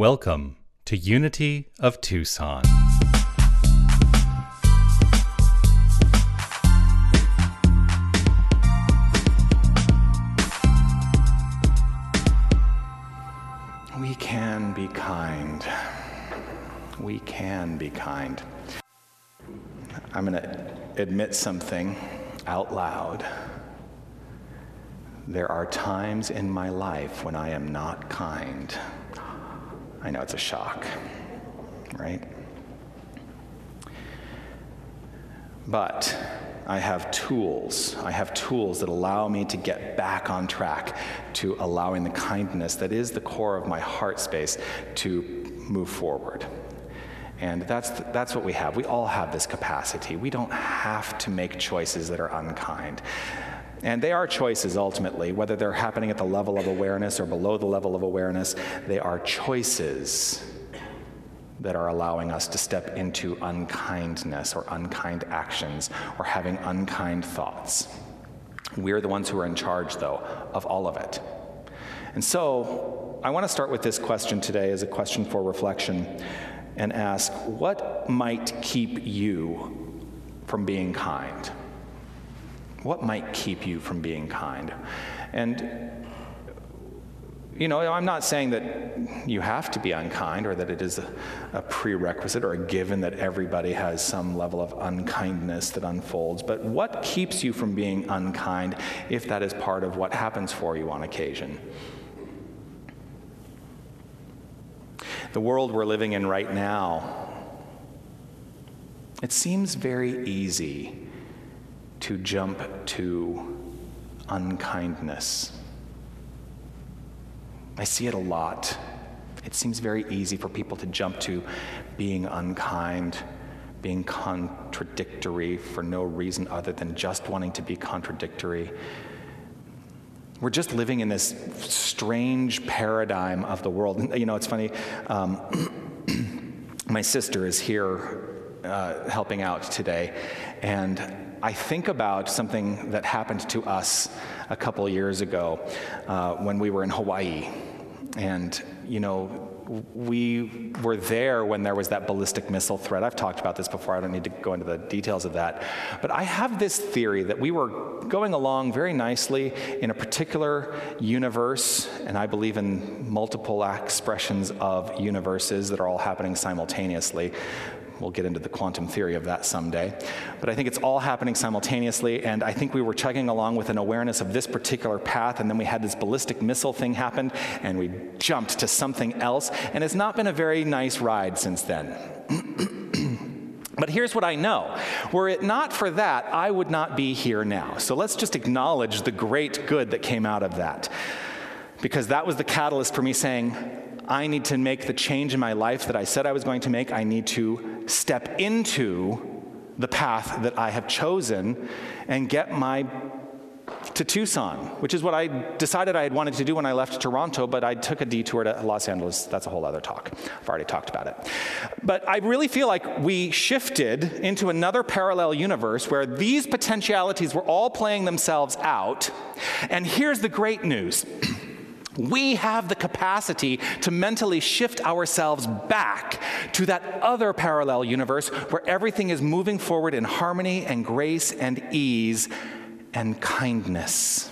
Welcome to Unity of Tucson. We can be kind. We can be kind. I'm going to admit something out loud. There are times in my life when I am not kind. I know it's a shock, right? But I have tools. I have tools that allow me to get back on track to allowing the kindness that is the core of my heart space to move forward. And that's, that's what we have. We all have this capacity. We don't have to make choices that are unkind. And they are choices ultimately, whether they're happening at the level of awareness or below the level of awareness, they are choices that are allowing us to step into unkindness or unkind actions or having unkind thoughts. We're the ones who are in charge, though, of all of it. And so, I want to start with this question today as a question for reflection and ask what might keep you from being kind? What might keep you from being kind? And you know, I'm not saying that you have to be unkind or that it is a, a, prerequisite or a given that everybody has some level of unkindness that unfolds, but what keeps you from being unkind if that is part of what happens for you on occasion? The world we're living in right now, it seems very easy to jump to unkindness. I see it a lot. It seems very easy for people to jump to being unkind, being contradictory for no reason other than just wanting to be contradictory. We're just living in this strange paradigm of the world. You know, it's funny. Um, my sister is here uh, helping out today, and I think about something that happened to us a couple years ago uh, when we were in Hawaii. And, you know, we were there when there was that ballistic missile threat. I've talked about this before, I don't need to go into the details of that. But I have this theory that we were going along very nicely in a particular universe, and I believe in multiple expressions of universes that are all happening simultaneously. We'll get into the quantum theory of that someday. But I think it's all happening simultaneously, and I think we were chugging along with an awareness of this particular path, and then we had this ballistic missile thing happen, and we jumped to something else, and it's not been a very nice ride since then. But here's what I know. Were it not for that, I would not be here now. So let's just acknowledge the great good that came out of that. Because that was the catalyst for me saying, I need to make the change in my life that I said I was going to make. I need to step into the path that I have chosen and get my to Tucson, which is what I decided I had wanted to do when I left Toronto, but I took a detour to Los Angeles. That's a whole other talk. I've already talked about it. But I really feel like we shifted into another parallel universe where these potentialities were all playing themselves out. And here's the great news. we have the capacity to mentally shift ourselves back to that other parallel universe where everything is moving forward in harmony and grace and ease and kindness.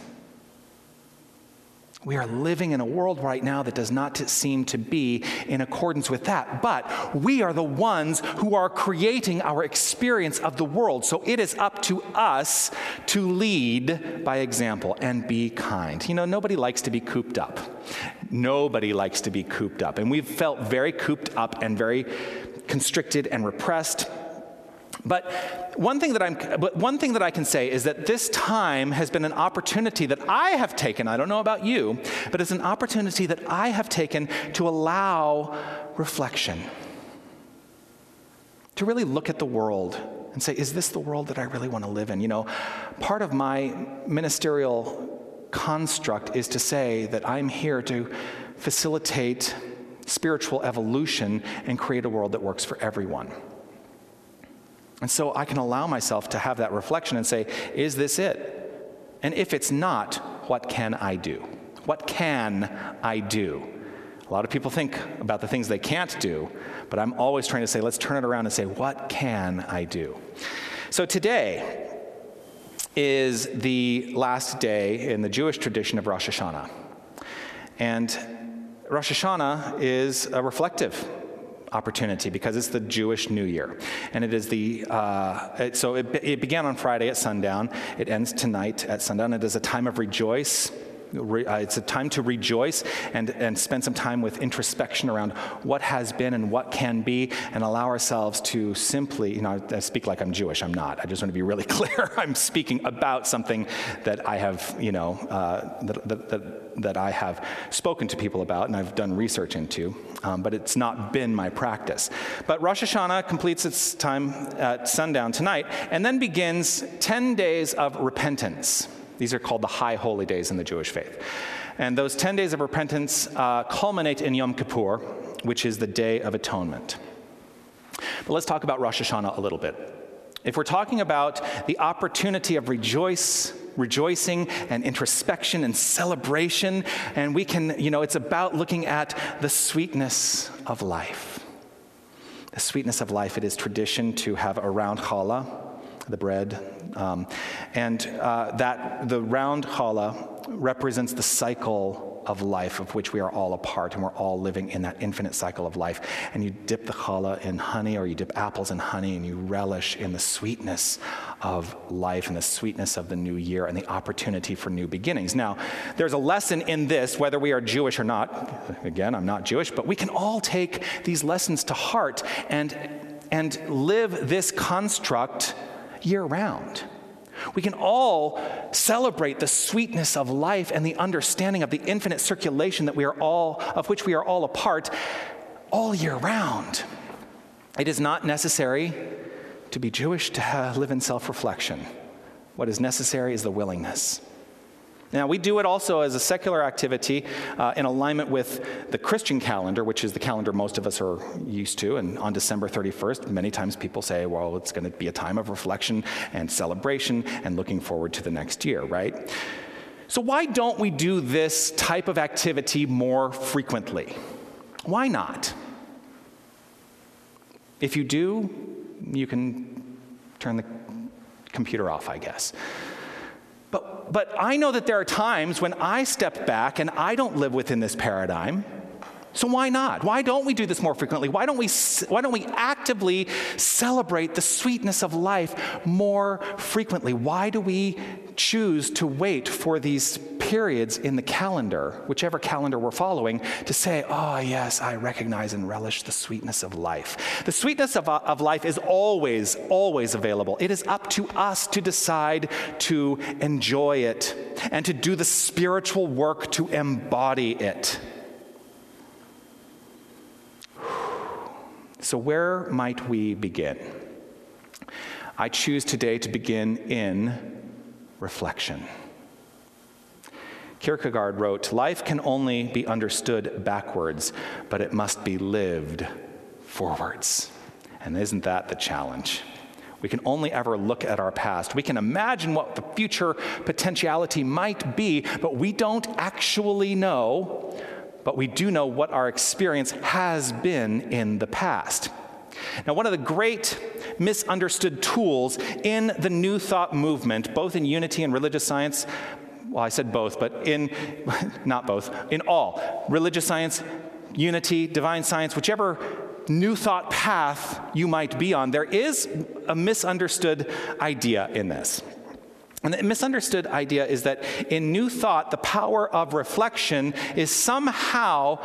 We are living in a world right now that does not seem to be in accordance with that, but we are the ones who are creating our experience of the world. So it is up to us to lead by example and be kind. You know, nobody likes to be cooped up. Nobody likes to be cooped up. And we've felt very cooped up and very constricted and repressed but one thing that I'm but one thing that I can say is that this time has been an opportunity that I have taken, I don't know about you, but it's an opportunity that I have taken to allow reflection. To really look at the world and say, is this the world that I really want to live in? You know, part of my ministerial construct is to say that I'm here to facilitate spiritual evolution and create a world that works for everyone. And so I can allow myself to have that reflection and say, is this it? And if it's not, what can I do? What can I do? A lot of people think about the things they can't do, but I'm always trying to say, let's turn it around and say, what can I do? So today is the last day in the Jewish tradition of Rosh Hashanah. And Rosh Hashanah is a reflective opportunity because it's the Jewish New Year. And it is the, uh, it, so it, it began on Friday at sundown. It ends tonight at sundown. It is a time of rejoice uh, it's a time to rejoice and, and spend some time with introspection around what has been and what can be, and allow ourselves to simply, you know, I speak like I'm Jewish. I'm not. I just want to be really clear. I'm speaking about something that I have, you know, uh, that, that, that, that, I have spoken to people about and I've done research into, um, but it's not been my practice. But Rosh Hashanah completes its time at sundown tonight and then begins 10 days of repentance. These are called the high holy days in the Jewish faith. And those 10 days of repentance uh, culminate in Yom Kippur, which is the Day of Atonement. But let's talk about Rosh Hashanah a little bit. If we're talking about the opportunity of rejoice, rejoicing and introspection and celebration, and we can, you know, it's about looking at the sweetness of life. The sweetness of life, it is tradition to have a round challah, the bread. Um, and uh, that the round challah represents the cycle of life of which we are all a part, and we're all living in that infinite cycle of life. And you dip the challah in honey, or you dip apples in honey, and you relish in the sweetness of life and the sweetness of the new year and the opportunity for new beginnings. Now, there's a lesson in this, whether we are Jewish or not. Again, I'm not Jewish, but we can all take these lessons to heart and, and live this construct year round. We can all celebrate the sweetness of life and the understanding of the infinite circulation that we are all of which we are all a part all year round. It is not necessary to be Jewish to live in self-reflection. What is necessary is the willingness. Now, we do it also as a secular activity uh, in alignment with the Christian calendar, which is the calendar most of us are used to. And on December 31st, many times people say, well, it's going to be a time of reflection and celebration and looking forward to the next year, right? So, why don't we do this type of activity more frequently? Why not? If you do, you can turn the computer off, I guess. But, I know that there are times when I step back and I don't live within this paradigm. So why not? Why don't we do this more frequently? Why don't we, why don't we actively celebrate the sweetness of life more frequently? Why do we choose to wait for these periods in the calendar, whichever calendar we're following, to say, oh, yes, I recognize and relish the sweetness of life. The sweetness of, uh, of life is always, always available. It is up to us to decide to enjoy it and to do the spiritual work to embody it. So, where might we begin? I choose today to begin in reflection. Kierkegaard wrote Life can only be understood backwards, but it must be lived forwards. And isn't that the challenge? We can only ever look at our past. We can imagine what the future potentiality might be, but we don't actually know. But we do know what our experience has been in the past. Now, one of the great misunderstood tools in the New Thought movement, both in unity and religious science, well, I said both, but in, not both, in all, religious science, unity, divine science, whichever new thought path you might be on, there is a misunderstood idea in this. And the misunderstood idea is that in new thought, the power of reflection is somehow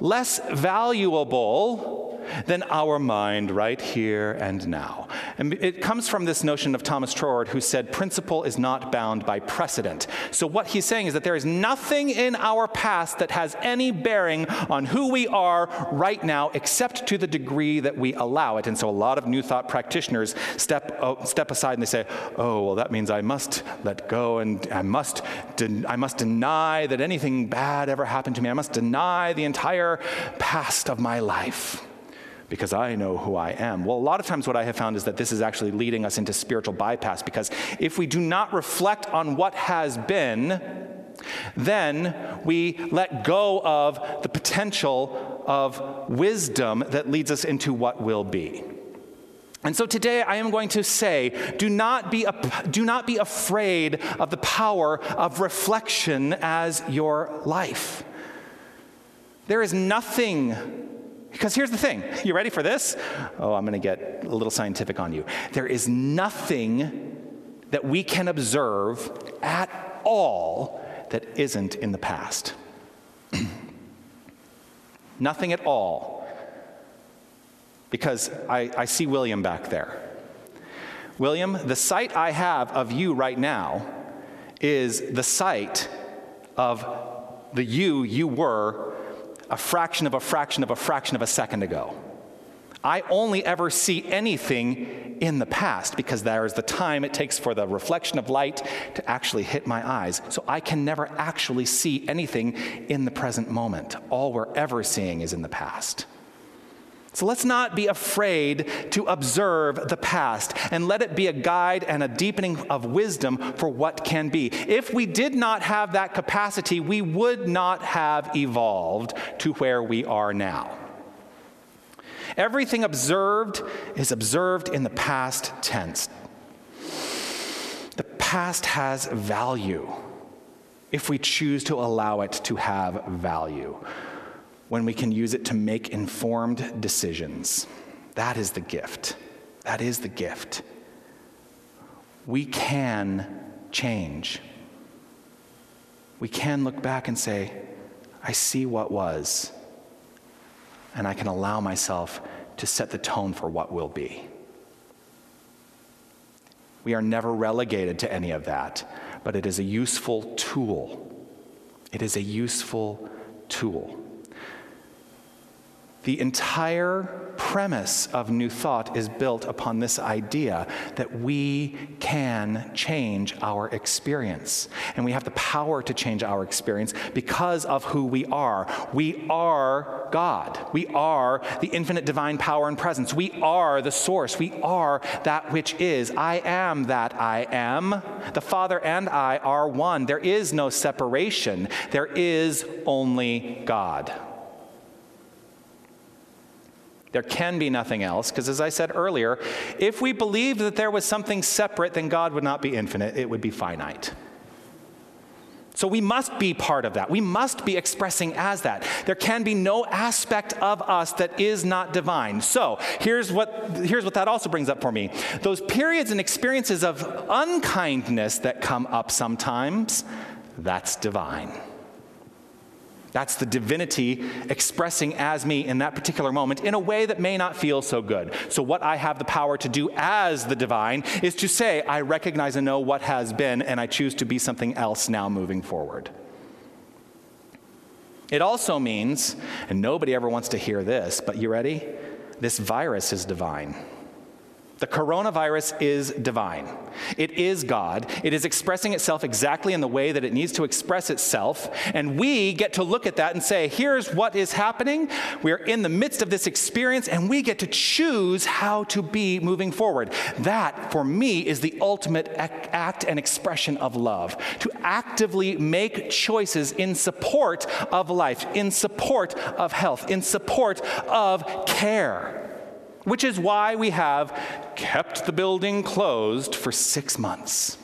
less valuable than our mind right here and now. And it comes from this notion of Thomas Troward, who said principle is not bound by precedent. So, what he's saying is that there is nothing in our past that has any bearing on who we are right now, except to the degree that we allow it. And so, a lot of New Thought practitioners step, uh, step aside and they say, oh, well, that means I must let go and I must, de- I must deny that anything bad ever happened to me. I must deny the entire past of my life because I know who I am. Well, a lot of times what I have found is that this is actually leading us into spiritual bypass because if we do not reflect on what has been, Then we let go of the potential of wisdom that leads us into what will be. And so today I am going to say do not, be, do not be afraid of the power of reflection as your life. There is nothing, because here's the thing. You ready for this? Oh, I'm going to get a little scientific on you. There is nothing that we can observe at all that isn't in the past. nothing at all. Because I, I see William back there. William, the sight I have of you right now is the sight of the you you were a fraction of a fraction of a fraction of a second ago. I only ever see anything in the past because there is the time it takes for the reflection of light to actually hit my eyes. So I can never actually see anything in the present moment. All we're ever seeing is in the past. So let's not be afraid to observe the past and let it be a guide and a deepening of wisdom for what can be. If we did not have that capacity, we would not have evolved to where we are now. Everything observed is observed in the past tense. The past has value if we choose to allow it to have value when we can use it to make informed decisions. That is the gift. That is the gift. We can change. We can look back and say, I see what was, and I can allow myself to set the tone for what will be. We are never relegated to any of that, but it is a useful tool. It is a useful tool. The entire premise of New Thought is built upon this idea that we can change our experience. And we have the power to change our experience because of who we are. We are God. We are the infinite divine power and presence. We are the source. We are that which is. I am that I am. The Father and I are one. There is no separation, there is only God. There can be nothing else, because as I said earlier, if we believed that there was something separate, then God would not be infinite, it would be finite. So we must be part of that. We must be expressing as that. There can be no aspect of us that is not divine. So here's what, here's what that also brings up for me those periods and experiences of unkindness that come up sometimes, that's divine. That's the divinity expressing as me in that particular moment in a way that may not feel so good. So, what I have the power to do as the divine is to say, I recognize and know what has been, and I choose to be something else now moving forward. It also means, and nobody ever wants to hear this, but you ready? This virus is divine. The coronavirus is divine. It is God. It is expressing itself exactly in the way that it needs to express itself. And we get to look at that and say, here's what is happening. We are in the midst of this experience, and we get to choose how to be moving forward. That, for me, is the ultimate act and expression of love to actively make choices in support of life, in support of health, in support of care which is why we have kept the building closed for six months.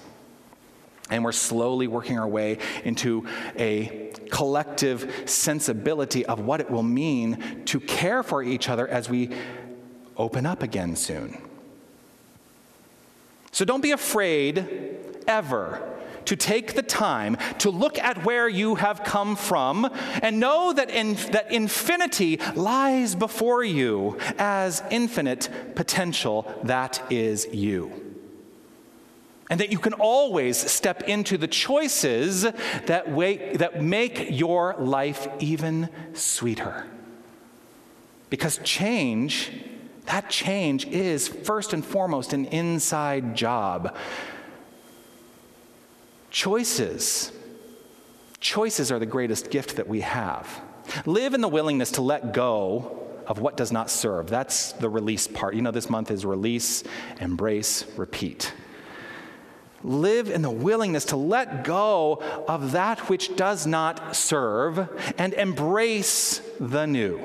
And we're slowly working our way into a collective sensibility of what it will mean to care for each other as we open up again soon. So don't be afraid ever to take the time to look at where you have come from and know that, in, that infinity lies before you as infinite potential that is you. And that you can always step into the choices that, wait, that make your life even sweeter. Because change, that change is first and foremost an inside job. Choices. Choices are the greatest gift that we have. Live in the willingness to let go of what does not serve. That's the release part. You know, this month is release, embrace, repeat. live in the willingness to let go of that which does not serve and embrace the new.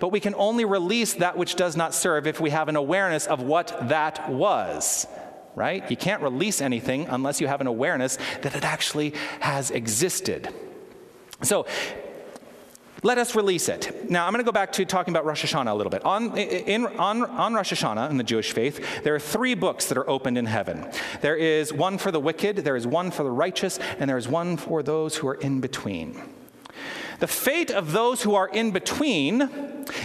But we can only release that which does not serve if we have an awareness of what that was, right? You can't release anything unless you have an awareness that it actually has existed. So, let us release it. Now, I'm going to go back to talking about Rosh Hashanah a little bit. On, in, on, on Rosh Hashanah, in the Jewish faith, there are three books that are opened in heaven. There is one for the wicked, there is one for the righteous, and there is one for those who are in between. The fate of those who are in between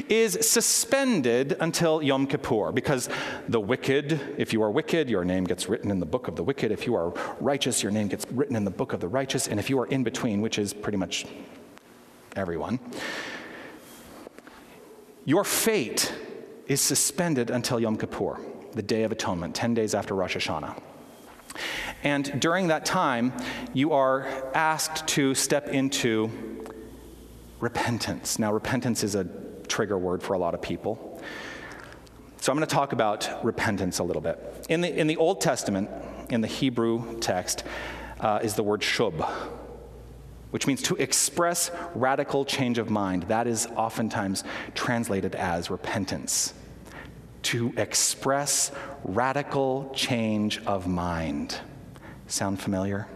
is suspended until Yom Kippur, because the wicked, if you are wicked, your name gets written in the book of the wicked. If you are righteous, your name gets written in the book of the righteous. And if you are in between, which is pretty much everyone. Your fate is suspended until Yom Kippur, the Day of Atonement, 10 days after Rosh Hashanah. And during that time, you are asked to step into repentance. Now, repentance is a trigger word for a lot of people. So I'm going to talk about repentance a little bit. In the, in the Old Testament, in the Hebrew text, uh, is the word shub, which means to express radical change of mind. That is oftentimes translated as repentance. To express radical change of mind. Sound familiar?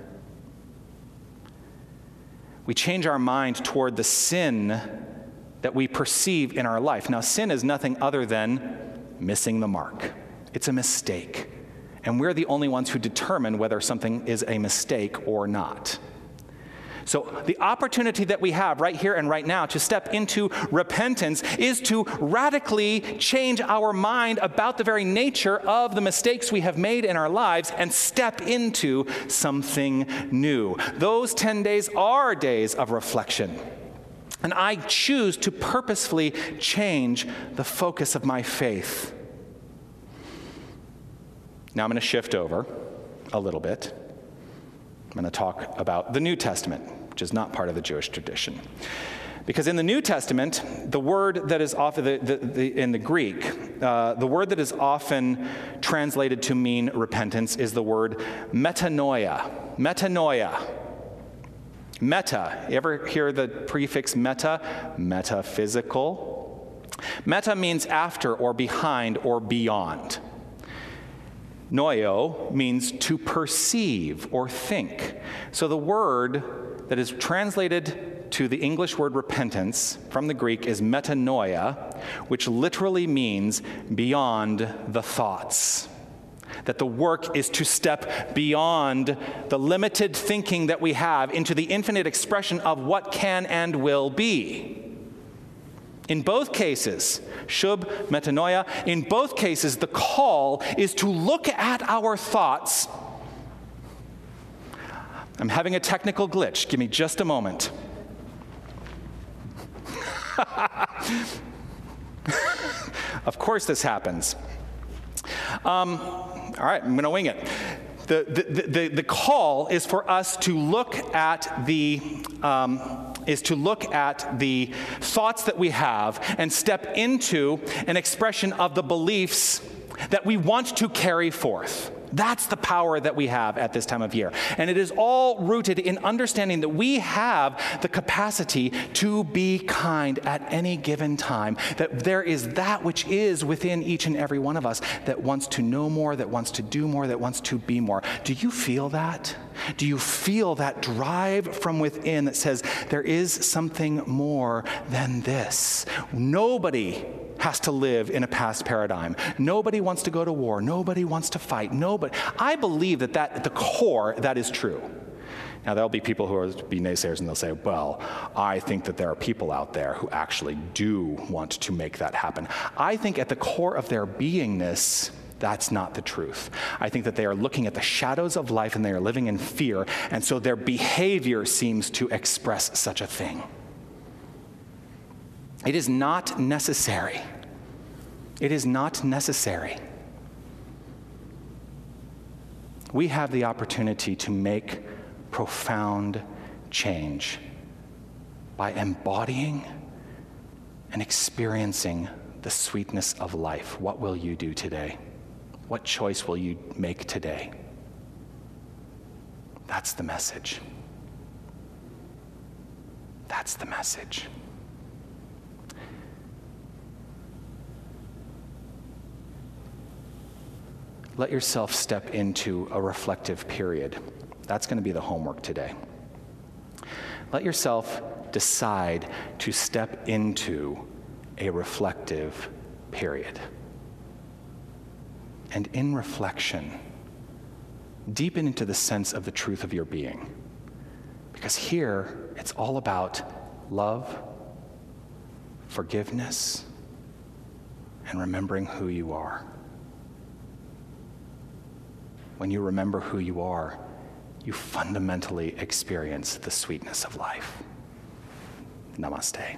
We change our mind toward the sin that we perceive in our life. Now, sin is nothing other than missing the mark, it's a mistake. And we're the only ones who determine whether something is a mistake or not. So, the opportunity that we have right here and right now to step into repentance is to radically change our mind about the very nature of the mistakes we have made in our lives and step into something new. Those 10 days are days of reflection. And I choose to purposefully change the focus of my faith. Now I'm going to shift over a little bit. I'm going to talk about the New Testament, which is not part of the Jewish tradition. Because in the New Testament, the word that is often, the, the, the, in the Greek, uh, the word that is often translated to mean repentance is the word metanoia. Metanoia. Meta. You ever hear the prefix meta? Metaphysical. Meta means after or behind or beyond. Noio means to perceive or think. So the word that is translated to the English word repentance from the Greek is metanoia, which literally means beyond the thoughts. That the work is to step beyond the limited thinking that we have into the infinite expression of what can and will be. In both cases, shub, metanoia, in both cases, the call is to look at our thoughts. I'm having a technical glitch. Give me just a moment. of course, this happens. Um, all right, I'm going to wing it. The, the, the, the, call is for us to look at the um, is to look at the thoughts that we have and step into an expression of the beliefs that we want to carry forth. That's the power that we have at this time of year. And it is all rooted in understanding that we have the capacity to be kind at any given time, that there is that which is within each and every one of us that wants to know more, that wants to do more, that wants to be more. Do you feel that? Do you feel that drive from within that says there is something more than this? Nobody has to live in a past paradigm. Nobody wants to go to war. Nobody wants to fight. Nobody. I believe that, that at the core, that is true. Now, there'll be people who will be naysayers and they'll say, well, I think that there are people out there who actually do want to make that happen. I think at the core of their beingness, that's not the truth. I think that they are looking at the shadows of life and they are living in fear, and so their behavior seems to express such a thing. It is not necessary. It is not necessary. We have the opportunity to make profound change by embodying and experiencing the sweetness of life. What will you do today? What choice will you make today? That's the message. That's the message. Let yourself step into a reflective period. That's going to be the homework today. Let yourself decide to step into a reflective period. And in reflection, deepen into the sense of the truth of your being. Because here, it's all about love, forgiveness, and remembering who you are. When you remember who you are, you fundamentally experience the sweetness of life. Namaste.